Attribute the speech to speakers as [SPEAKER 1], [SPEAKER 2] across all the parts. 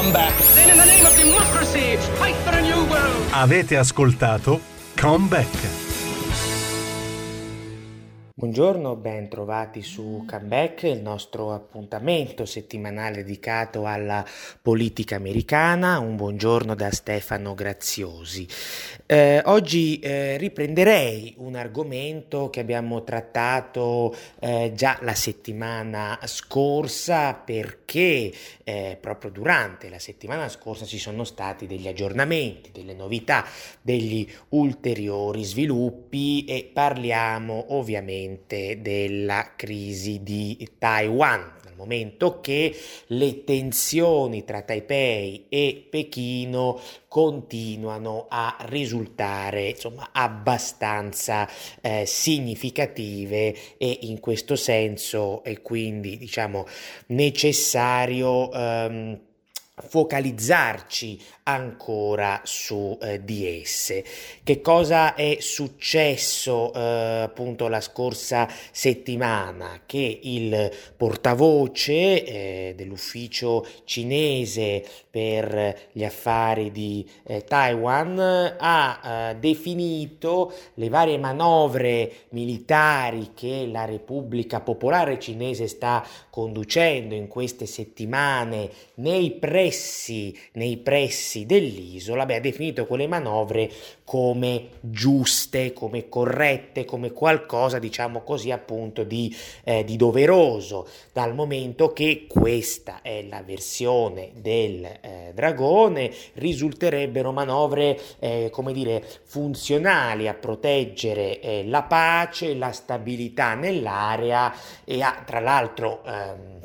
[SPEAKER 1] come back. Then in the name of democracy, fight for a new world.
[SPEAKER 2] Avete ascoltato Come Back.
[SPEAKER 3] Buongiorno, ben trovati su Comeback, il nostro appuntamento settimanale dedicato alla politica americana. Un buongiorno da Stefano Graziosi. Eh, oggi eh, riprenderei un argomento che abbiamo trattato eh, già la settimana scorsa perché eh, proprio durante la settimana scorsa ci sono stati degli aggiornamenti, delle novità, degli ulteriori sviluppi e parliamo ovviamente ovviamente della crisi di Taiwan, dal momento che le tensioni tra Taipei e Pechino continuano a risultare insomma abbastanza eh, significative e in questo senso è quindi diciamo necessario ehm, focalizzarci ancora su eh, di esse. Che cosa è successo eh, appunto la scorsa settimana? Che il portavoce eh, dell'ufficio cinese per gli affari di eh, Taiwan ha eh, definito le varie manovre militari che la Repubblica Popolare Cinese sta conducendo in queste settimane nei pressi, nei pressi pressi dell'isola, beh, ha definito quelle manovre come giuste, come corrette, come qualcosa, diciamo così, appunto di, eh, di doveroso, dal momento che questa è la versione del eh, dragone, risulterebbero manovre, eh, come dire, funzionali a proteggere eh, la pace, la stabilità nell'area e a, tra l'altro, ehm,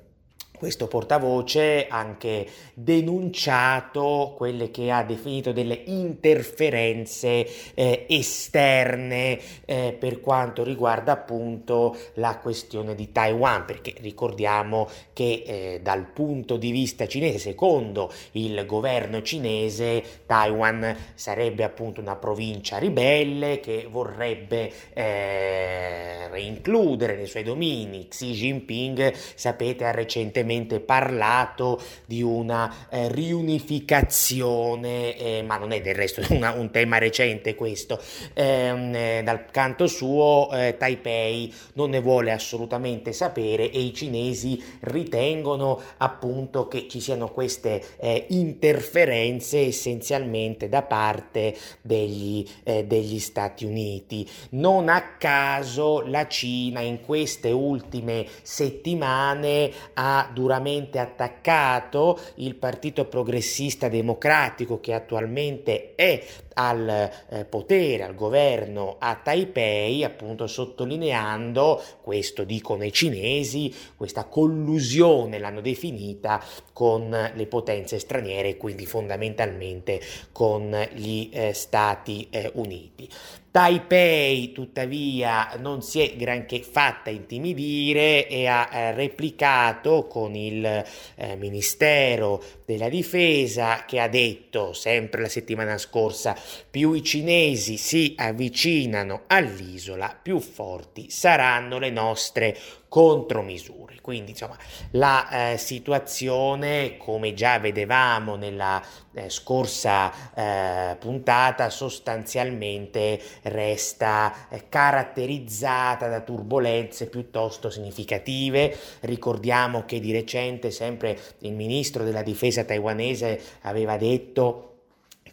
[SPEAKER 3] questo portavoce ha anche denunciato quelle che ha definito delle interferenze eh, esterne eh, per quanto riguarda appunto la questione di Taiwan, perché ricordiamo che eh, dal punto di vista cinese, secondo il governo cinese, Taiwan sarebbe appunto una provincia ribelle che vorrebbe eh, reincludere nei suoi domini. Xi Jinping, sapete, ha recentemente recentemente parlato di una eh, riunificazione, eh, ma non è del resto una, un tema recente questo. Ehm, eh, dal canto suo eh, Taipei non ne vuole assolutamente sapere e i cinesi ritengono appunto che ci siano queste eh, interferenze essenzialmente da parte degli, eh, degli Stati Uniti. Non a caso la Cina in queste ultime settimane ha duramente attaccato il Partito Progressista Democratico che attualmente è al eh, potere, al governo a Taipei, appunto sottolineando, questo dicono i cinesi, questa collusione l'hanno definita con le potenze straniere, quindi fondamentalmente con gli eh, Stati eh, Uniti. Taipei tuttavia non si è granché fatta intimidire e ha eh, replicato con il eh, Ministero della Difesa che ha detto sempre la settimana scorsa più i cinesi si avvicinano all'isola più forti saranno le nostre contromisure. Quindi insomma la eh, situazione come già vedevamo nella eh, scorsa eh, puntata sostanzialmente resta eh, caratterizzata da turbulenze piuttosto significative. Ricordiamo che di recente sempre il ministro della difesa taiwanese aveva detto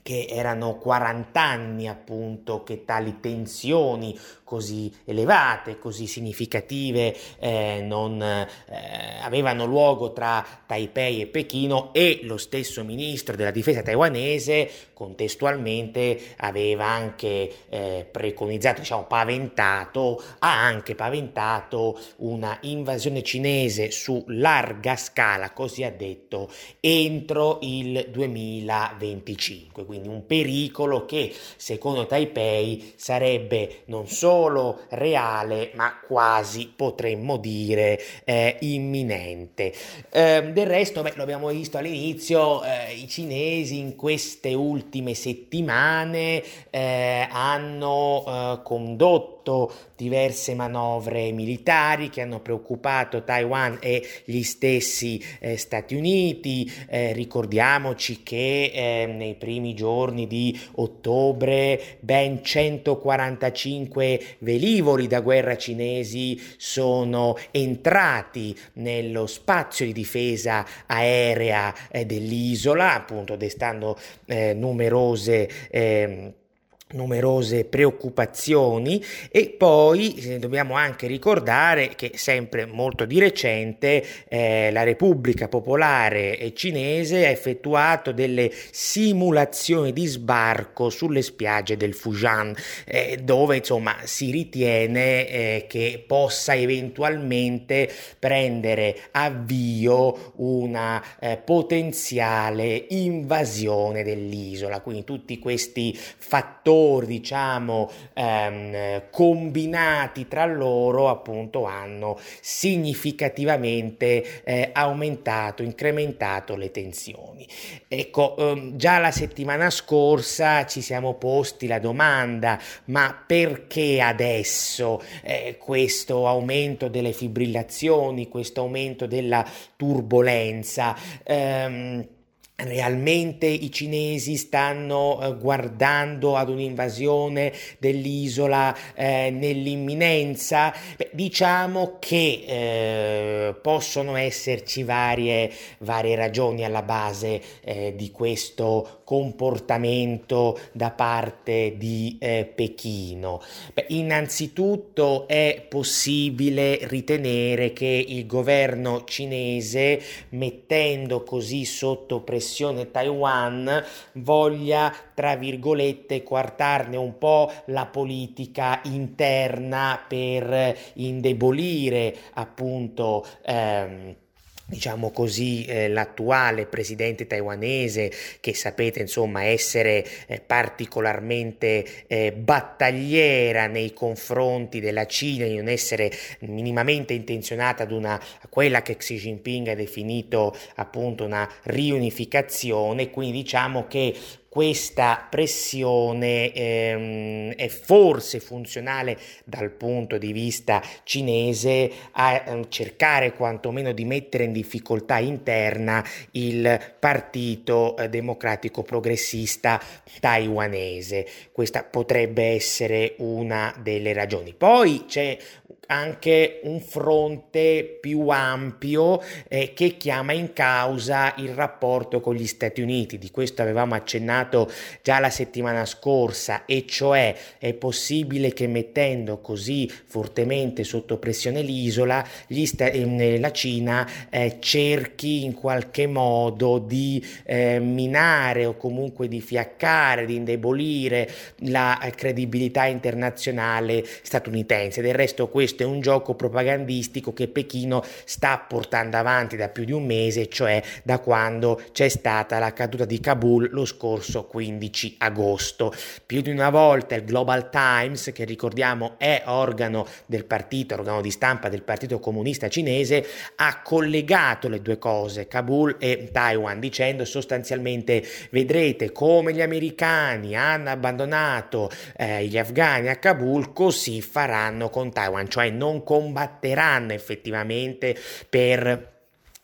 [SPEAKER 3] che erano 40 anni appunto che tali tensioni così elevate, così significative eh, non eh, avevano luogo tra Taipei e Pechino e lo stesso ministro della difesa taiwanese contestualmente aveva anche eh, preconizzato, diciamo paventato, ha anche paventato una invasione cinese su larga scala, così ha detto, entro il 2025, quindi un pericolo che secondo Taipei sarebbe non solo solo reale, ma quasi potremmo dire eh, imminente. Eh, del resto, beh, lo abbiamo visto all'inizio, eh, i cinesi in queste ultime settimane eh, hanno eh, condotto diverse manovre militari che hanno preoccupato Taiwan e gli stessi eh, Stati Uniti. Eh, ricordiamoci che eh, nei primi giorni di ottobre ben 145 velivoli da guerra cinesi sono entrati nello spazio di difesa aerea eh, dell'isola, appunto destando eh, numerose eh, numerose preoccupazioni e poi eh, dobbiamo anche ricordare che sempre molto di recente eh, la Repubblica Popolare Cinese ha effettuato delle simulazioni di sbarco sulle spiagge del Fujian eh, dove insomma si ritiene eh, che possa eventualmente prendere avvio una eh, potenziale invasione dell'isola. Quindi tutti questi fattori fattori diciamo ehm, combinati tra loro appunto hanno significativamente eh, aumentato, incrementato le tensioni. Ecco, ehm, già la settimana scorsa ci siamo posti la domanda ma perché adesso eh, questo aumento delle fibrillazioni, questo aumento della turbolenza? Ehm, Realmente i cinesi stanno eh, guardando ad un'invasione dell'isola eh, nell'imminenza? Beh, diciamo che eh, possono esserci varie, varie, ragioni alla base eh, di questo comportamento da parte di eh, Pechino. Beh, innanzitutto è possibile ritenere che il governo cinese, mettendo così sotto pressione pressione Taiwan voglia, tra virgolette, quartarne un po' la politica interna per indebolire appunto ehm, diciamo così, eh, l'attuale presidente taiwanese, che sapete insomma essere eh, particolarmente eh, battagliera nei confronti della Cina, di non essere minimamente intenzionata ad una, a quella che Xi Jinping ha definito appunto una riunificazione, quindi diciamo che questa pressione ehm, è forse funzionale dal punto di vista cinese a eh, cercare quantomeno di mettere in difficoltà interna il partito eh, democratico progressista taiwanese. Questa potrebbe essere una delle ragioni. Poi c'è anche un fronte più ampio eh, che chiama in causa il rapporto con gli Stati Uniti. Di questo avevamo accennato già la settimana scorsa, e cioè è possibile che mettendo così fortemente sotto pressione l'isola, sta- eh, la Cina eh, cerchi in qualche modo di eh, minare o comunque di fiaccare, di indebolire la credibilità internazionale statunitense. Del resto questo è un gioco propagandistico che Pechino sta portando avanti da più di un mese, cioè da quando c'è stata la caduta di Kabul lo scorso 15 agosto. Più di una volta il Global Times, che ricordiamo è organo del partito, organo di stampa del Partito Comunista Cinese, ha collegato le due cose, Kabul e Taiwan, dicendo sostanzialmente vedrete come gli americani hanno abbandonato eh, gli afghani a Kabul, così faranno con Taiwan, cioè non combatteranno effettivamente per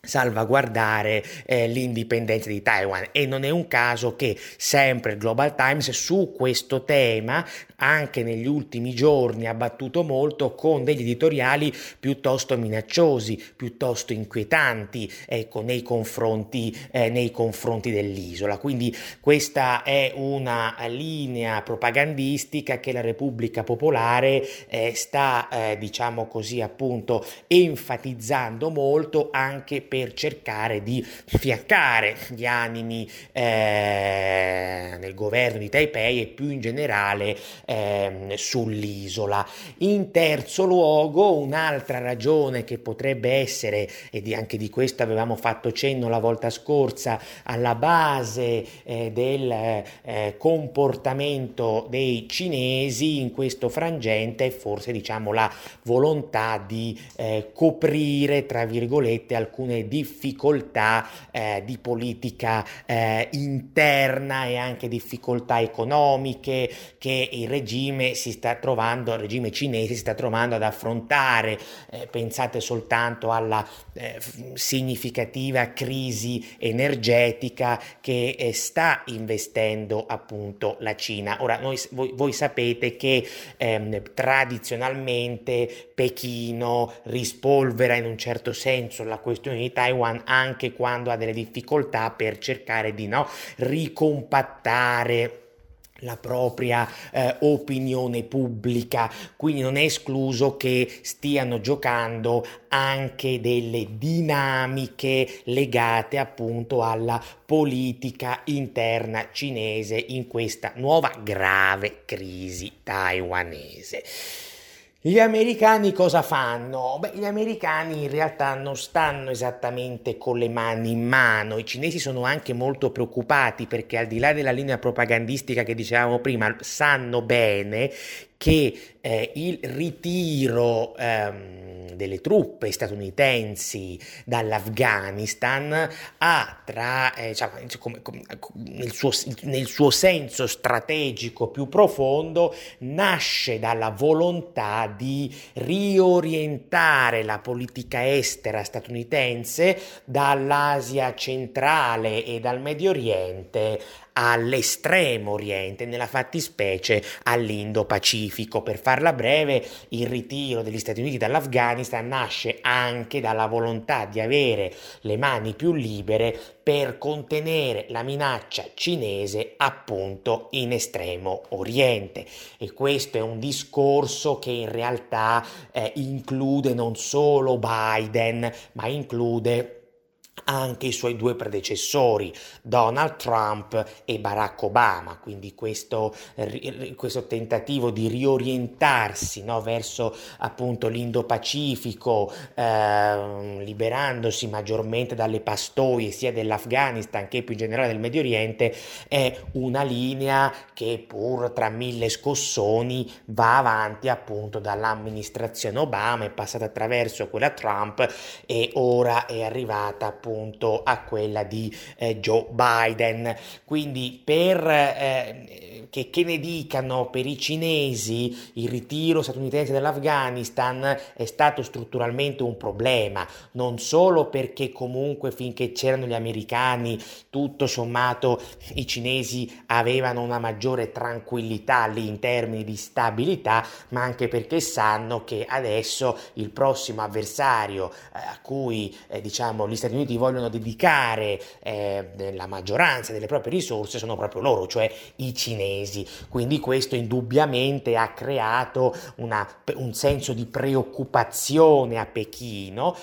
[SPEAKER 3] salvaguardare eh, l'indipendenza di Taiwan e non è un caso che sempre il Global Times su questo tema anche negli ultimi giorni ha battuto molto con degli editoriali piuttosto minacciosi, piuttosto inquietanti ecco, nei, confronti, eh, nei confronti dell'isola. Quindi questa è una linea propagandistica che la Repubblica Popolare eh, sta, eh, diciamo così, appunto, enfatizzando molto anche per cercare di fiaccare gli animi eh, nel governo di Taipei e più in generale eh, sull'isola. In terzo luogo, un'altra ragione che potrebbe essere, e anche di questo avevamo fatto cenno la volta scorsa, alla base eh, del eh, comportamento dei cinesi in questo frangente è forse diciamo la volontà di eh, coprire, tra virgolette, alcune alcune difficoltà eh, di politica eh, interna e anche difficoltà economiche che il regime si sta trovando, il regime cinese si sta trovando ad affrontare. Eh, pensate soltanto alla eh, significativa crisi energetica che eh, sta investendo appunto la Cina. Ora, noi, voi, voi sapete che ehm, tradizionalmente Pechino rispolvera in un certo senso la questione Taiwan anche quando ha delle difficoltà per cercare di no, ricompattare la propria eh, opinione pubblica, quindi non è escluso che stiano giocando anche delle dinamiche legate appunto alla politica interna cinese in questa nuova grave crisi taiwanese. Gli americani cosa fanno? Beh, gli americani in realtà non stanno esattamente con le mani in mano, i cinesi sono anche molto preoccupati perché al di là della linea propagandistica che dicevamo prima, sanno bene che eh, il ritiro ehm, delle truppe statunitensi dall'Afghanistan ha tra, eh, diciamo, come, come, nel, suo, nel suo senso strategico più profondo, nasce dalla volontà di riorientare la politica estera statunitense dall'Asia centrale e dal Medio Oriente all'estremo oriente, nella fattispecie all'Indo-Pacifico. Per farla breve, il ritiro degli Stati Uniti dall'Afghanistan nasce anche dalla volontà di avere le mani più libere per contenere la minaccia cinese appunto in estremo oriente e questo è un discorso che in realtà eh, include non solo Biden ma include anche i suoi due predecessori, Donald Trump e Barack Obama, quindi questo, questo tentativo di riorientarsi no, verso appunto l'Indo-Pacifico, eh, liberandosi maggiormente dalle pastoie sia dell'Afghanistan che più in generale del Medio Oriente, è una linea che pur tra mille scossoni va avanti appunto dall'amministrazione Obama, è passata attraverso quella Trump e ora è arrivata appunto appunto a quella di eh, Joe Biden. Quindi per eh, che, che, ne dicano per i cinesi il ritiro statunitense dall'Afghanistan è stato strutturalmente un problema, non solo perché comunque finché c'erano gli americani tutto sommato i cinesi avevano una maggiore tranquillità lì in termini di stabilità, ma anche perché sanno che adesso il prossimo avversario eh, a cui eh, diciamo gli Stati Uniti vogliono dedicare eh, la maggioranza delle proprie risorse sono proprio loro, cioè i cinesi. Quindi questo indubbiamente ha creato una, un senso di preoccupazione a Pechino,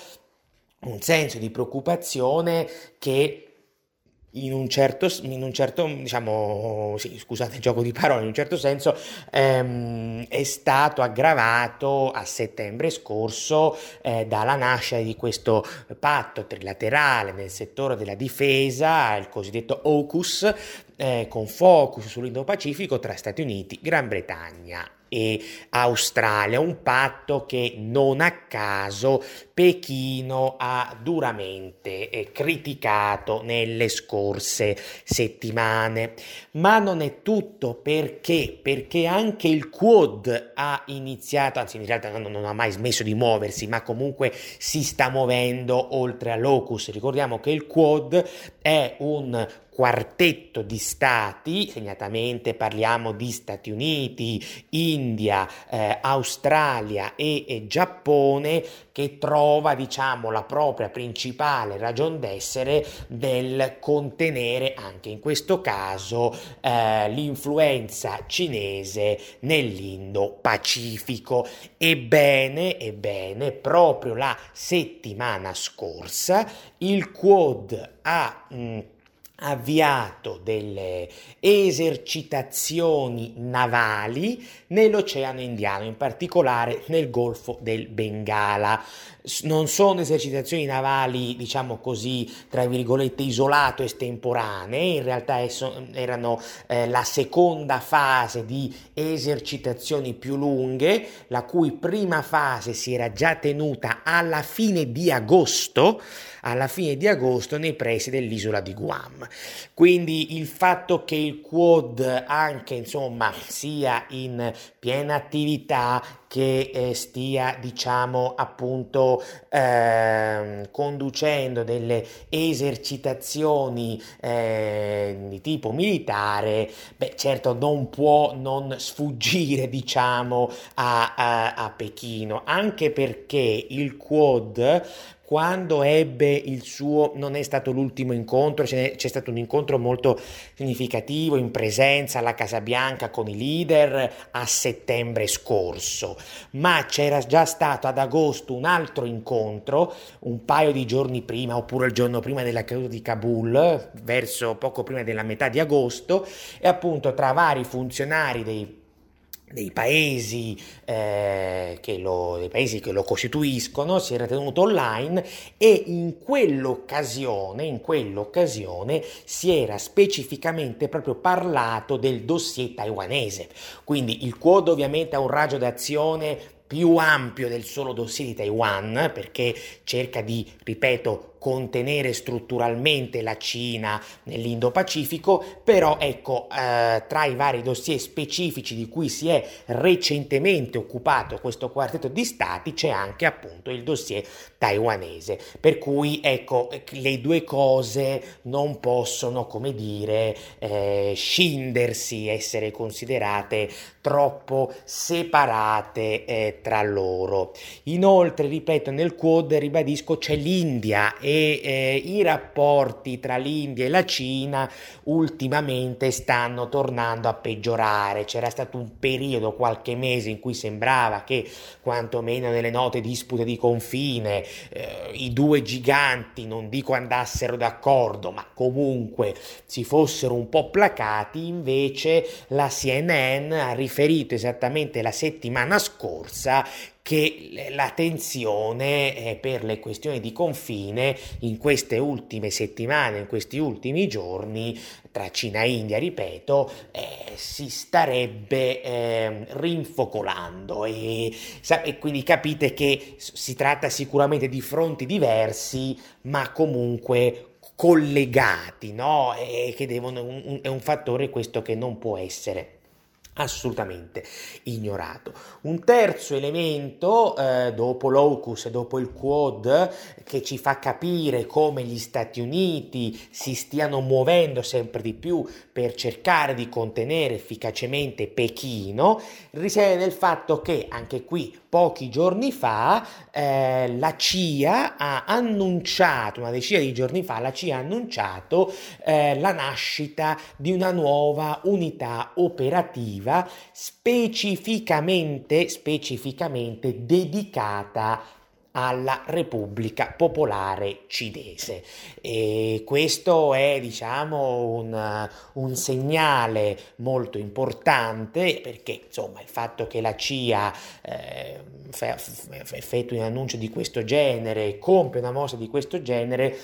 [SPEAKER 3] un senso di preoccupazione che in un certo, in un certo diciamo, sì, scusate il gioco di parole, in un certo senso ehm, è stato aggravato a settembre scorso eh, dalla nascita di questo patto trilaterale nel settore della difesa, il cosiddetto AUKUS, eh, con focus sull'Indo-Pacifico tra Stati Uniti, Gran Bretagna e Australia, un patto che non a caso Pechino ha duramente eh, criticato nelle scorse settimane. Ma non è tutto perché? Perché anche il Quad ha iniziato, anzi in realtà non, non ha mai smesso di muoversi, ma comunque si sta muovendo oltre all'Ocus. Ricordiamo che il Quad è un quartetto di stati, segnatamente parliamo di Stati Uniti, India, eh, Australia e, e, Giappone, che trova diciamo la propria principale ragion d'essere nel contenere anche in questo caso eh, l'influenza cinese nell'Indo-Pacifico. Ebbene, ebbene, proprio la settimana scorsa il Quad ha mh, mm, avviato delle esercitazioni navali nell'Oceano Indiano, in particolare nel Golfo del Bengala. Non sono esercitazioni navali, diciamo così, tra virgolette, isolato estemporanee, in realtà erano eh, la seconda fase di esercitazioni più lunghe, la cui prima fase si era già tenuta alla fine di agosto, alla fine di agosto nei pressi dell'isola di Guam. Quindi il fatto che il Quad anche insomma sia in piena attività che eh, stia diciamo appunto eh, conducendo delle esercitazioni eh, di tipo militare beh certo non può non sfuggire diciamo a, a, a Pechino anche perché il Quad quando ebbe il suo, non è stato l'ultimo incontro, c'è, stato un incontro molto significativo in presenza alla Casa Bianca con i leader a settembre scorso, ma c'era già stato ad agosto un altro incontro, un paio di giorni prima oppure il giorno prima della caduta di Kabul, verso poco prima della metà di agosto, e appunto tra vari funzionari dei dei paesi, eh, che lo, dei paesi che lo costituiscono si era tenuto online e in quell'occasione, in quell'occasione si era specificamente proprio parlato del dossier taiwanese. Quindi il Quad ovviamente ha un raggio d'azione più ampio del solo dossier di Taiwan perché cerca di, ripeto, contenere strutturalmente la Cina nell'Indo-Pacifico, però ecco, eh, tra i vari dossier specifici di cui si è recentemente occupato questo quartetto di stati c'è anche appunto il dossier taiwanese, per cui ecco, le due cose non possono, come dire, eh, scindersi, essere considerate troppo separate eh, tra loro. Inoltre, ripeto, nel Quad, ribadisco, c'è l'India e eh, i rapporti tra l'India e la Cina ultimamente stanno tornando a peggiorare. C'era stato un periodo, qualche mese, in cui sembrava che quantomeno nelle note dispute di confine eh, i due giganti, non dico andassero d'accordo, ma comunque si fossero un po' placati, invece la CNN ha riferito esattamente la settimana scorsa che la tensione eh, per le questioni di confine in queste ultime settimane, in questi ultimi giorni, tra Cina e India, ripeto, eh, si starebbe eh, rinfocolando e, e quindi capite che si tratta sicuramente di fronti diversi, ma comunque collegati, no? E che devono, un, è un fattore questo che non può essere assolutamente ignorato. Un terzo elemento, eh, dopo l'AUKUS e dopo il Quad, che ci fa capire come gli Stati Uniti si stiano muovendo sempre di più per cercare di contenere efficacemente Pechino, risiede nel fatto che anche qui pochi giorni fa eh, la CIA ha annunciato, una decina di giorni fa, la CIA ha annunciato eh, la nascita di una nuova unità operativa specificamente, specificamente dedicata alla Repubblica Popolare Cinese. E questo è, diciamo, un, un, segnale molto importante perché, insomma, il fatto che la CIA eh, effettui un annuncio di questo genere, compie una mossa di questo genere,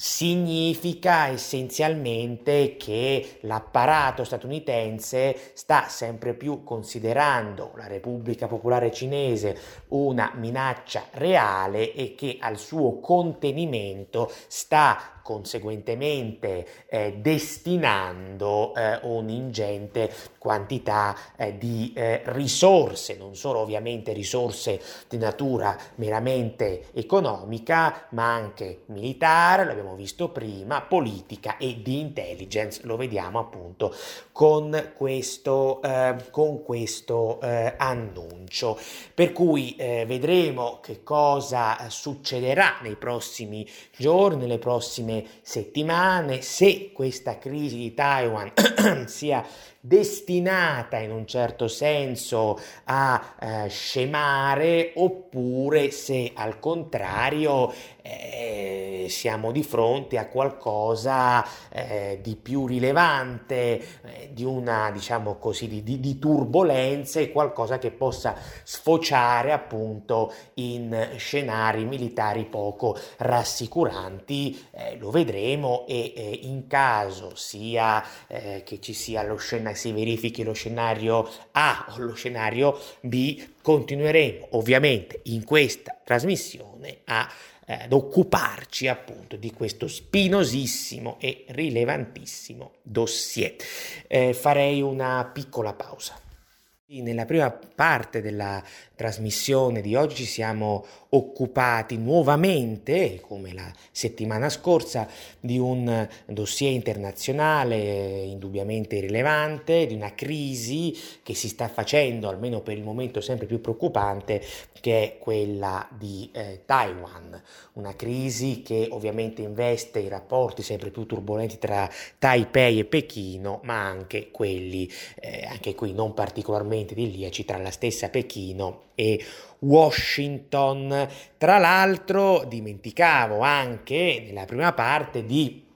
[SPEAKER 3] significa essenzialmente che l'apparato statunitense sta sempre più considerando la Repubblica Popolare Cinese una minaccia reale e che al suo contenimento sta conseguentemente eh, destinando eh, un'ingente quantità eh, di eh, risorse, non solo ovviamente risorse di natura meramente economica, ma anche militare, l'abbiamo visto prima, politica e di intelligence, lo vediamo appunto con questo, eh, con questo eh, annuncio. Per cui vedremo che cosa succederà nei prossimi giorni, nelle prossime settimane, se questa crisi di Taiwan sia destinata in un certo senso a eh, scemare oppure se al contrario eh, siamo di fronte a qualcosa eh, di più rilevante, eh, di una diciamo così di, di, di turbolenze, qualcosa che possa sfociare appunto in scenari militari poco rassicuranti, eh, lo vedremo e eh, in caso sia che ci sia lo scenario, si verifichi lo scenario A o lo scenario B, continueremo ovviamente in questa trasmissione a ad occuparci appunto di questo spinosissimo e rilevantissimo dossier. Eh, farei una piccola pausa. Nella prima parte della trasmissione di oggi siamo occupati nuovamente, come la settimana scorsa, di un dossier internazionale indubbiamente rilevante, di una crisi che si sta facendo, almeno per il momento sempre più preoccupante, che è quella di eh, Taiwan, una crisi che ovviamente investe i rapporti sempre più turbolenti tra Taipei e Pechino, ma anche quelli, eh, anche qui non particolarmente idilliaci, tra la stessa Pechino e Washington. Tra l'altro dimenticavo anche nella prima parte di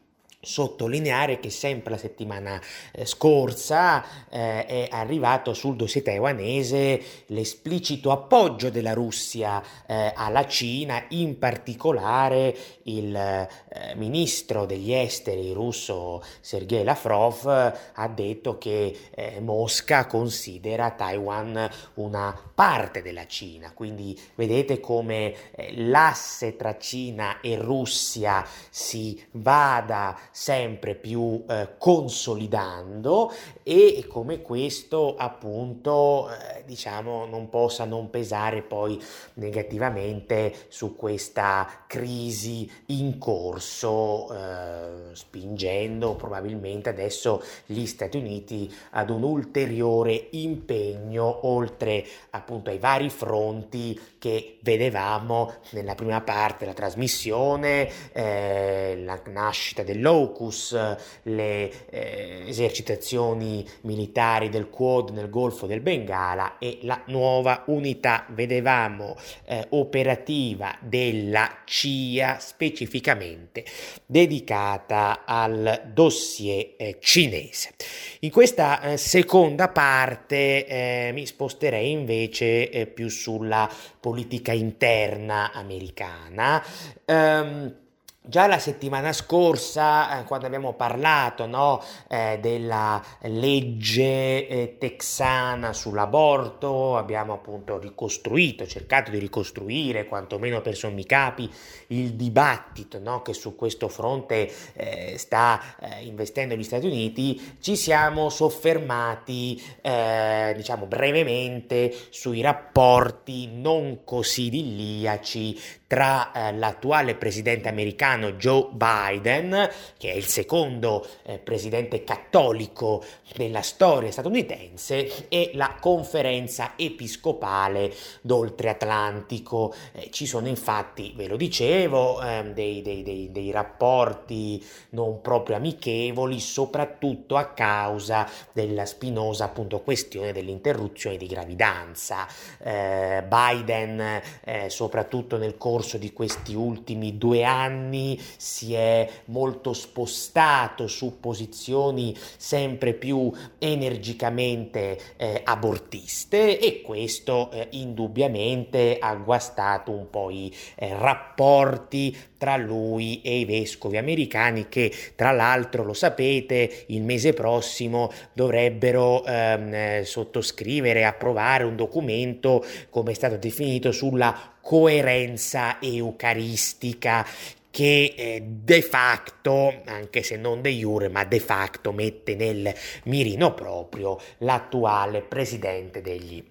[SPEAKER 3] sottolineare che sempre la settimana eh, scorsa eh, è arrivato sul dossier taiwanese l'esplicito appoggio della Russia eh, alla Cina, in particolare il eh, ministro degli esteri russo Sergei Lavrov ha detto che eh, Mosca considera Taiwan una parte della Cina, quindi vedete come eh, l'asse tra Cina e Russia si vada sempre più eh, consolidando e come questo appunto eh, diciamo non possa non pesare poi negativamente su questa crisi in corso eh, spingendo probabilmente adesso gli Stati Uniti ad un ulteriore impegno oltre appunto ai vari fronti che vedevamo nella prima parte della trasmissione eh, la nascita dell'OU Focus, le eh, esercitazioni militari del Quad nel Golfo del Bengala e la nuova unità, vedevamo, eh, operativa della CIA specificamente dedicata al dossier eh, cinese. In questa eh, seconda parte eh, mi sposterei invece eh, più sulla politica interna americana. Um, Già la settimana scorsa, eh, quando abbiamo parlato no, eh, della legge eh, texana sull'aborto, abbiamo appunto ricostruito, cercato di ricostruire, quantomeno per sommi capi, il dibattito no, che su questo fronte eh, sta eh, investendo gli Stati Uniti, ci siamo soffermati, eh, diciamo brevemente, sui rapporti non così idilliaci tra l'attuale presidente americano Joe Biden, che è il secondo eh, presidente cattolico della storia statunitense, e la conferenza episcopale d'oltre Atlantico. Eh, ci sono infatti, ve lo dicevo, eh, dei, dei, dei, dei, rapporti non proprio amichevoli, soprattutto a causa della spinosa appunto questione dell'interruzione di gravidanza. Eh, Biden, eh, soprattutto nel corso di questi ultimi due anni, si è molto spostato su posizioni sempre più energicamente eh, abortiste e questo eh, indubbiamente ha guastato un po' i eh, rapporti tra lui e i vescovi americani che tra l'altro lo sapete il mese prossimo dovrebbero ehm, eh, sottoscrivere approvare un documento come è stato definito sulla coerenza eucaristica che eh, de facto, anche se non de jure, ma de facto mette nel mirino proprio l'attuale presidente degli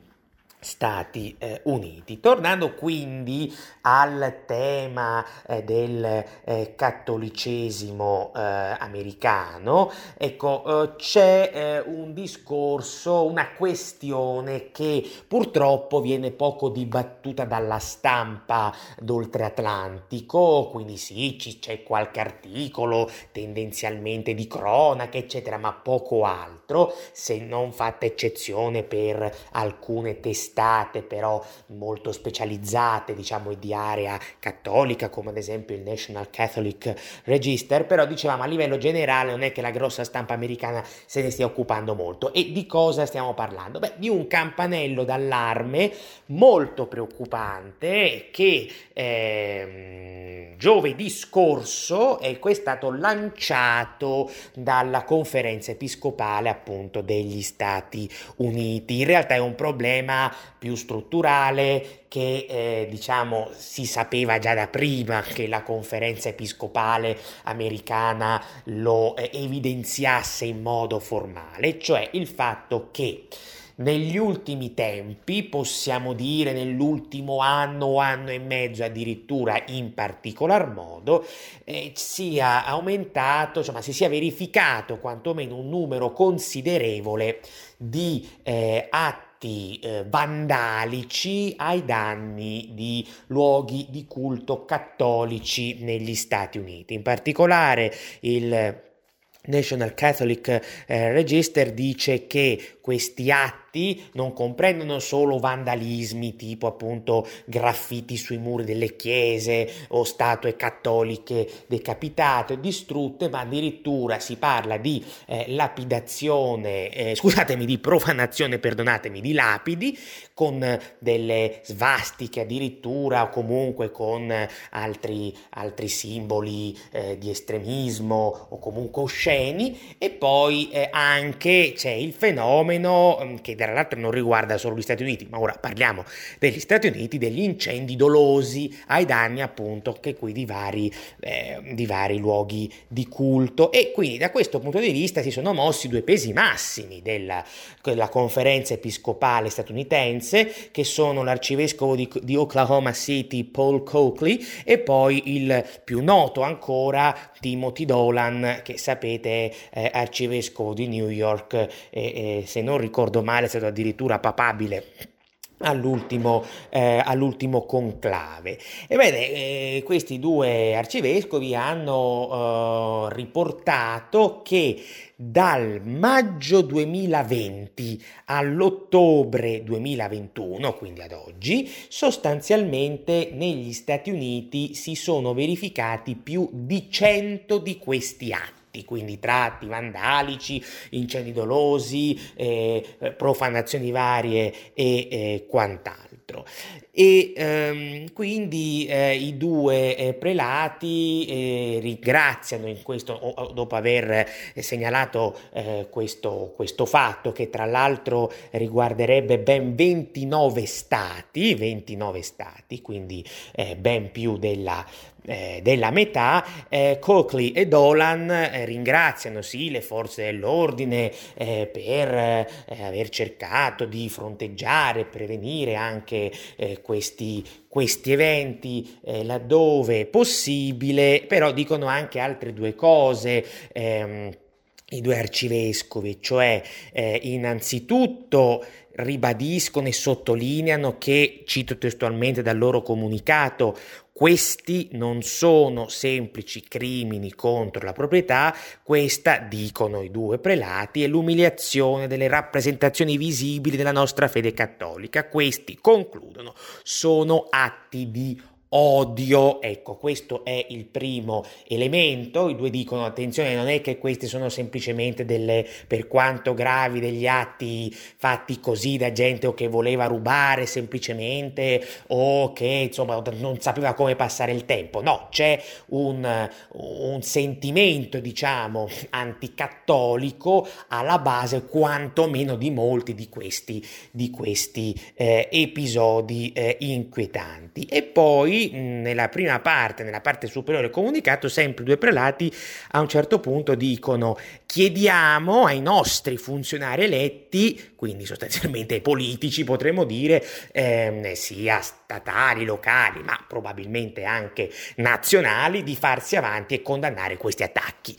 [SPEAKER 3] Stati eh, Uniti. Tornando quindi al tema eh, del eh, cattolicesimo eh, americano, ecco, eh, c'è eh, un discorso, una questione che purtroppo viene poco dibattuta dalla stampa d'oltreatlantico, quindi sì, c'è qualche articolo tendenzialmente di cronaca, eccetera, ma poco altro, se non fatta eccezione per alcune testate testate però molto specializzate, diciamo di area cattolica, come ad esempio il National Catholic Register, però dicevamo a livello generale non è che la grossa stampa americana se ne stia occupando molto. E di cosa stiamo parlando? Beh, di un campanello d'allarme molto preoccupante che eh, giovedì scorso è stato lanciato dalla conferenza episcopale appunto degli Stati Uniti. In realtà è un problema più strutturale che eh, diciamo si sapeva già da prima che la conferenza episcopale americana lo eh, evidenziasse in modo formale, cioè il fatto che negli ultimi tempi, possiamo dire nell'ultimo anno o anno e mezzo addirittura in particolar modo, eh, sia aumentato, insomma si sia verificato quantomeno un numero considerevole di eh, atti atti eh, vandalici ai danni di luoghi di culto cattolici negli Stati Uniti. In particolare il National Catholic eh, Register dice che questi atti fatti non comprendono solo vandalismi tipo appunto graffiti sui muri delle chiese o statue cattoliche decapitate distrutte, ma addirittura si parla di eh, lapidazione, eh, scusatemi, di profanazione, perdonatemi, di lapidi con delle svastiche addirittura o comunque con altri, altri simboli eh, di estremismo o comunque osceni. E poi eh, anche c'è il fenomeno mm, che tra l'altro non riguarda solo gli Stati Uniti, ma ora parliamo degli Stati Uniti, degli incendi dolosi ai danni appunto che qui di vari, eh, di vari luoghi di culto. E quindi da questo punto di vista si sono mossi due pesi massimi della, della conferenza episcopale statunitense che sono l'arcivescovo di, di Oklahoma City Paul Coakley e poi il più noto ancora Timothy Dolan che sapete è arcivescovo di New York e, e se non ricordo male stato addirittura papabile All'ultimo, eh, all'ultimo, conclave. Ebbene, eh, questi due arcivescovi hanno eh, riportato che dal maggio 2020 all'ottobre 2021, quindi ad oggi, sostanzialmente negli Stati Uniti si sono verificati più di 100 di questi atti quindi tratti vandalici, incendi dolosi, eh, profanazioni varie e eh, quant'altro. E ehm, quindi eh, i due eh, prelati eh, ringraziano in questo, o, dopo aver eh, segnalato questo, questo fatto, che tra l'altro riguarderebbe ben 29 stati, 29 stati, quindi ben più della eh, della metà, eh, Coakley e Dolan eh, ringraziano sì le forze dell'ordine eh, per eh, aver cercato di fronteggiare prevenire anche eh, questi, questi eventi laddove possibile, però dicono anche altre due cose. Ehm, i due arcivescovi, cioè innanzitutto ribadiscono e sottolineano che, cito testualmente dal loro comunicato, questi non sono semplici crimini contro la proprietà, questa, dicono i due prelati, è l'umiliazione delle rappresentazioni visibili della nostra fede cattolica. Questi, concludono, sono atti di odio. Ecco, questo è il primo elemento. I due dicono attenzione, non è che questi sono semplicemente delle, per quanto gravi, degli atti fatti così da gente o che voleva rubare semplicemente o che insomma non sapeva come passare il tempo. No, c'è un, un sentimento, diciamo, anticattolico alla base quantomeno di molti di questi, di questi eh, episodi eh, inquietanti. E poi nella prima parte, nella parte superiore del comunicato, sempre due prelati a un certo punto dicono chiediamo ai nostri funzionari eletti, quindi sostanzialmente ai politici potremmo dire, ehm, sia statali, locali, ma probabilmente anche nazionali, di farsi avanti e condannare questi attacchi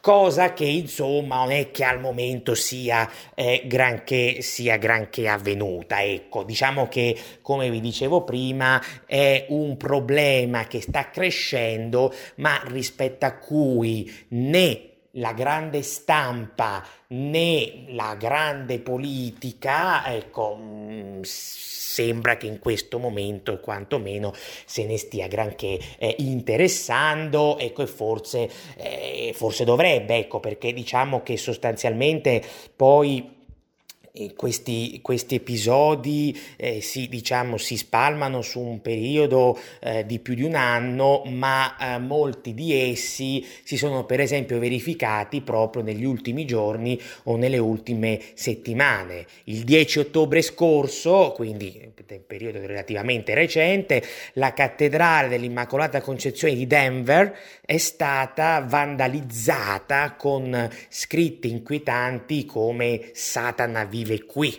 [SPEAKER 3] cosa che insomma non è che al momento sia, eh, granché, sia granché avvenuta. Ecco, diciamo che come vi dicevo prima è un problema che sta crescendo, ma rispetto a cui né la grande stampa né la grande politica, ecco, mm, sembra che in questo momento quantomeno se ne stia granché eh, interessando ecco, e forse, eh, forse dovrebbe, ecco, perché diciamo che sostanzialmente poi questi, questi, episodi eh, si, diciamo, si, spalmano su un periodo eh, di più di un anno, ma eh, molti di essi si sono per esempio verificati proprio negli ultimi giorni o nelle ultime settimane. Il 10 ottobre scorso, quindi un periodo relativamente recente, la cattedrale dell'Immacolata Concezione di Denver è stata vandalizzata con scritte inquietanti come Satana vive vive qui.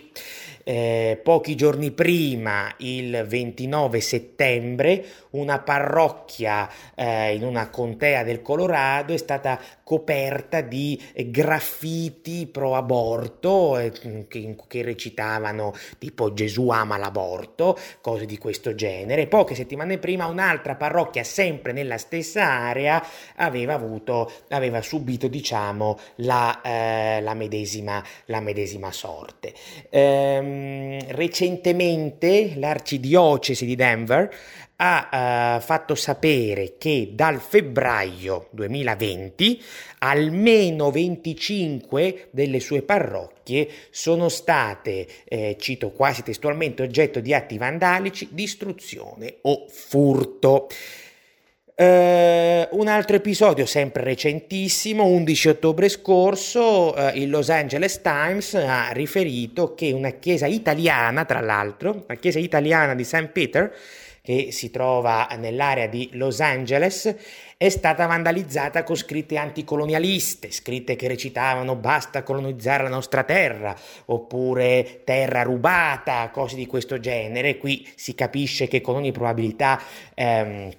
[SPEAKER 3] Eh, pochi giorni prima, il 29 settembre, una parrocchia eh, in una contea del Colorado è stata coperta di graffiti pro aborto eh, che, che, recitavano tipo Gesù ama l'aborto, cose di questo genere. Poche settimane prima un'altra parrocchia, sempre nella stessa area, aveva, avuto, aveva subito diciamo, la, eh, la, medesima, la medesima sorte. Ehm, recentemente l'arcidiocesi di Denver ha uh, fatto sapere che dal febbraio 2020 almeno 25 delle sue parrocchie sono state, eh, cito quasi testualmente, oggetto di atti vandalici, distruzione o furto. Uh, un altro episodio sempre recentissimo, 11 ottobre scorso, uh, il Los Angeles Times ha riferito che una chiesa italiana, tra l'altro, la chiesa italiana di St. Peter, che si trova nell'area di Los Angeles, è stata vandalizzata con scritte anticolonialiste, scritte che recitavano basta colonizzare la nostra terra, oppure terra rubata, cose di questo genere. Qui si capisce che con ogni probabilità... Ehm,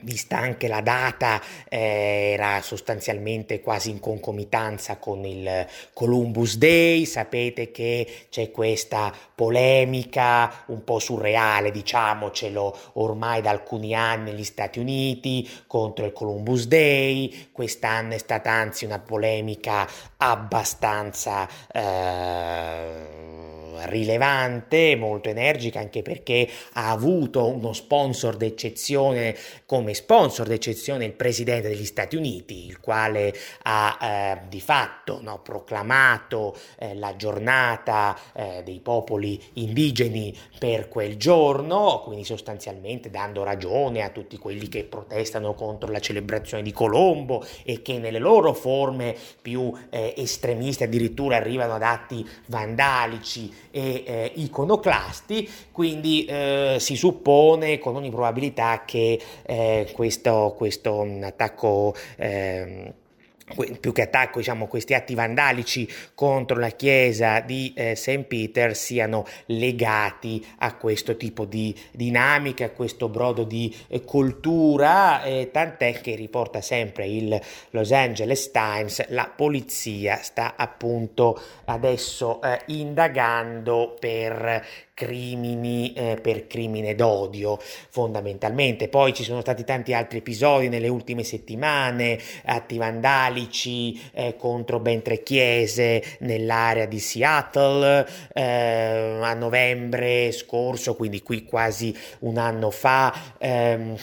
[SPEAKER 3] vista anche la data, eh, era sostanzialmente quasi in concomitanza con il Columbus Day, sapete che c'è questa polemica un po' surreale, diciamocelo, ormai da alcuni anni negli Stati Uniti contro il Columbus Day, quest'anno è stata anzi una polemica abbastanza... Eh, rilevante, molto energica, anche perché ha avuto uno sponsor d'eccezione come sponsor d'eccezione il presidente degli Stati Uniti, il quale ha eh, di fatto no, proclamato eh, la giornata eh, dei popoli indigeni per quel giorno, quindi sostanzialmente dando ragione a tutti quelli che protestano contro la celebrazione di Colombo e che nelle loro forme più eh, estremiste addirittura arrivano ad atti vandalici e eh, iconoclasti, quindi eh, si suppone con ogni probabilità che eh, questo, questo attacco ehm, più che attacco, diciamo, questi atti vandalici contro la chiesa di eh, St. Peter siano legati a questo tipo di dinamica, a questo brodo di eh, cultura, eh, tant'è che riporta sempre il Los Angeles Times, la polizia sta appunto adesso eh, indagando per crimini eh, per crimine d'odio fondamentalmente. Poi ci sono stati tanti altri episodi nelle ultime settimane atti vandalici eh, contro ben tre chiese nell'area di Seattle eh, a novembre scorso quindi qui quasi un anno fa ehm,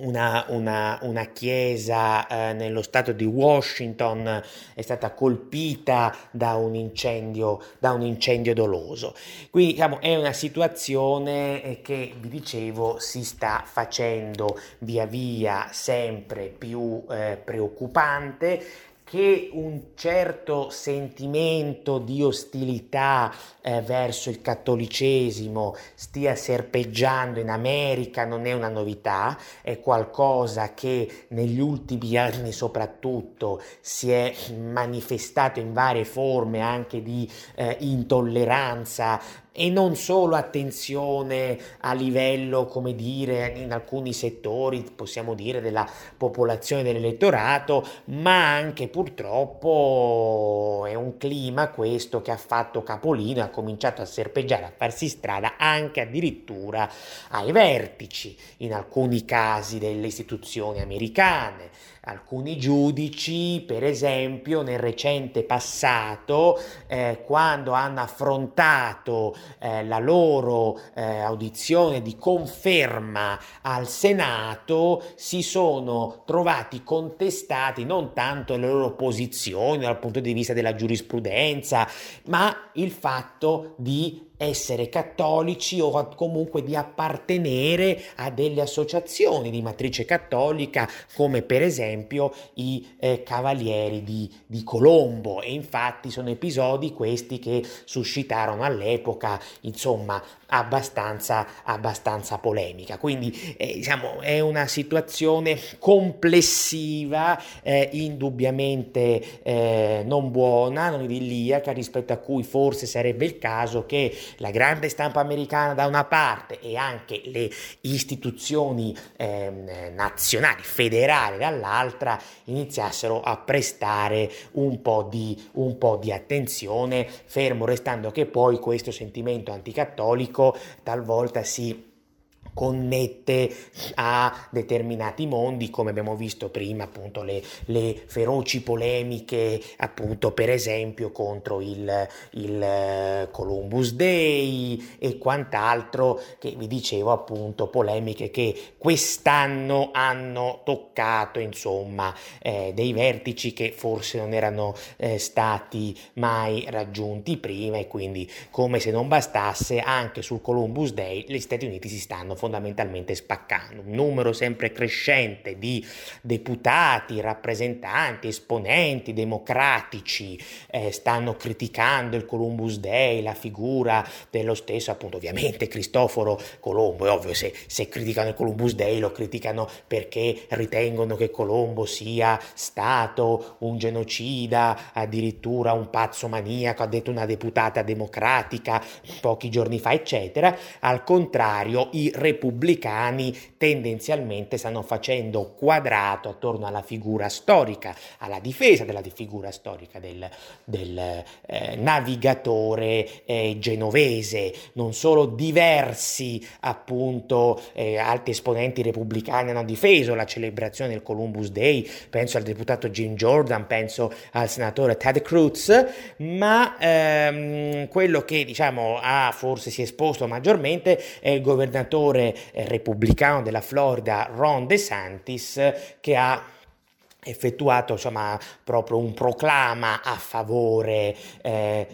[SPEAKER 3] una, una, una, chiesa eh, nello stato di Washington è stata colpita da un incendio, da un incendio doloso. Quindi diciamo, è una situazione eh, che, vi dicevo, si sta facendo via via sempre più eh, preoccupante che un certo sentimento di ostilità eh, verso il cattolicesimo stia serpeggiando in America non è una novità, è qualcosa che negli ultimi anni soprattutto si è manifestato in varie forme anche di eh, intolleranza e non solo attenzione a livello, come dire, in alcuni settori, possiamo dire, della popolazione dell'elettorato, ma anche purtroppo è un clima questo che ha fatto capolino ha cominciato a serpeggiare, a farsi strada anche addirittura ai vertici, in alcuni casi delle istituzioni americane alcuni giudici, per esempio, nel recente passato, eh, quando hanno affrontato eh, la loro eh, audizione di conferma al Senato, si sono trovati contestati non tanto le loro posizioni dal punto di vista della giurisprudenza, ma il fatto di essere cattolici o comunque di appartenere a delle associazioni di matrice cattolica come per esempio i eh, Cavalieri di, di, Colombo. E infatti sono episodi questi che suscitarono all'epoca insomma abbastanza, abbastanza polemica. Quindi eh, diciamo è una situazione complessiva eh, indubbiamente eh, non buona non idilliaca rispetto a cui forse sarebbe il caso che la grande stampa americana da una parte e anche le istituzioni eh, nazionali, federali dall'altra, iniziassero a prestare un po, di, un po' di attenzione, fermo restando che poi questo sentimento anticattolico talvolta si connette a determinati mondi, come abbiamo visto prima, appunto le, le feroci polemiche, appunto per esempio contro il, il eh, Columbus Day e quant'altro, che vi dicevo appunto polemiche che quest'anno hanno toccato insomma eh, dei vertici che forse non erano eh, stati mai raggiunti prima e quindi come se non bastasse anche sul Columbus Day gli Stati Uniti si stanno fondamentalmente spaccando. Un numero sempre crescente di deputati, rappresentanti, esponenti democratici eh, stanno criticando il Columbus Day, la figura dello stesso, appunto, ovviamente Cristoforo Colombo. È ovvio, se, se criticano il Columbus Day lo criticano perché ritengono che Colombo sia stato un genocida, addirittura un pazzo maniaco, ha detto una deputata democratica pochi giorni fa, eccetera. Al contrario, i repubblicani tendenzialmente stanno facendo quadrato attorno alla figura storica, alla difesa della figura storica del, del eh, navigatore eh, genovese. Non solo diversi appunto eh, alti esponenti repubblicani hanno difeso la celebrazione del Columbus Day, penso al deputato Jim Jordan, penso al senatore Ted Cruz, ma ehm, quello che diciamo ha forse si è esposto maggiormente è il governatore senatore eh, repubblicano della Florida Ron DeSantis che ha effettuato insomma proprio un proclama a favore eh,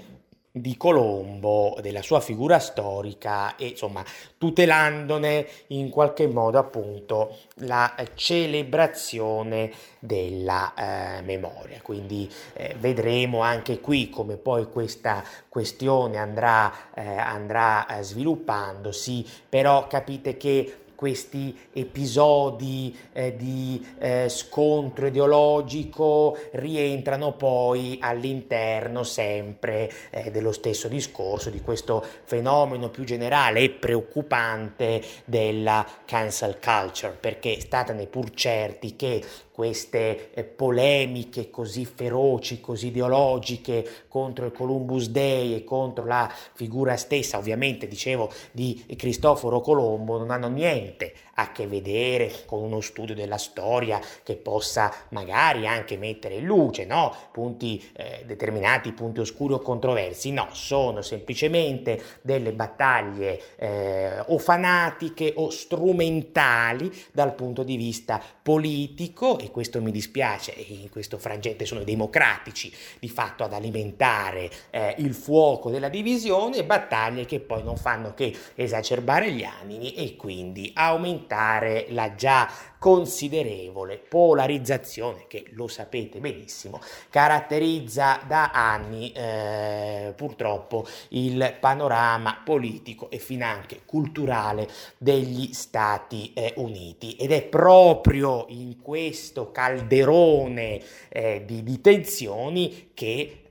[SPEAKER 3] di Colombo, della sua figura storica e insomma tutelandone in qualche modo appunto la celebrazione della eh, memoria. Quindi eh, vedremo anche qui come poi questa questione andrà, eh, andrà eh, sviluppandosi, però capite che questi episodi eh, di eh, scontro ideologico rientrano poi all'interno sempre eh, dello stesso discorso, di questo fenomeno più generale e preoccupante della cancel culture, perché statene pur certi che queste eh, polemiche così feroci, così ideologiche contro il Columbus Day e contro la figura stessa, ovviamente dicevo di Cristoforo Colombo, non hanno niente a che vedere con uno studio della storia che possa magari anche mettere in luce no? punti, eh, determinati punti oscuri o controversi, no, sono semplicemente delle battaglie eh, o fanatiche o strumentali dal punto di vista politico e questo mi dispiace in questo frangente sono i democratici di fatto ad alimentare eh, il fuoco della divisione, battaglie che poi non fanno che esacerbare gli animi e quindi aumentare la già considerevole polarizzazione che, lo sapete benissimo, caratterizza da anni eh, purtroppo il panorama politico e finanche culturale degli Stati eh, Uniti. Ed è proprio in questo calderone eh, di, di tensioni che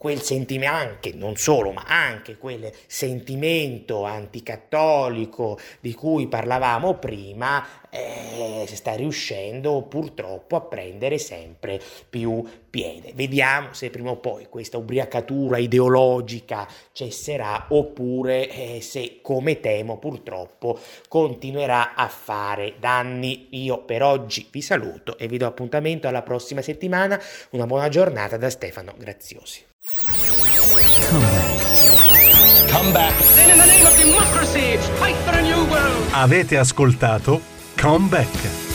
[SPEAKER 3] quel sentimento, anche, non solo, ma anche quel sentimento anticattolico di cui parlavamo prima, eh, sta riuscendo purtroppo a prendere sempre più piede. Vediamo se prima o poi questa ubriacatura ideologica cesserà oppure eh, se, come temo, purtroppo continuerà a fare danni. Io per oggi vi saluto e vi do appuntamento alla prossima settimana. Una buona giornata da Stefano Graziosi.
[SPEAKER 1] Come back. Then in the name of democracy, fight for a new world.
[SPEAKER 2] Avete ascoltato Come Back.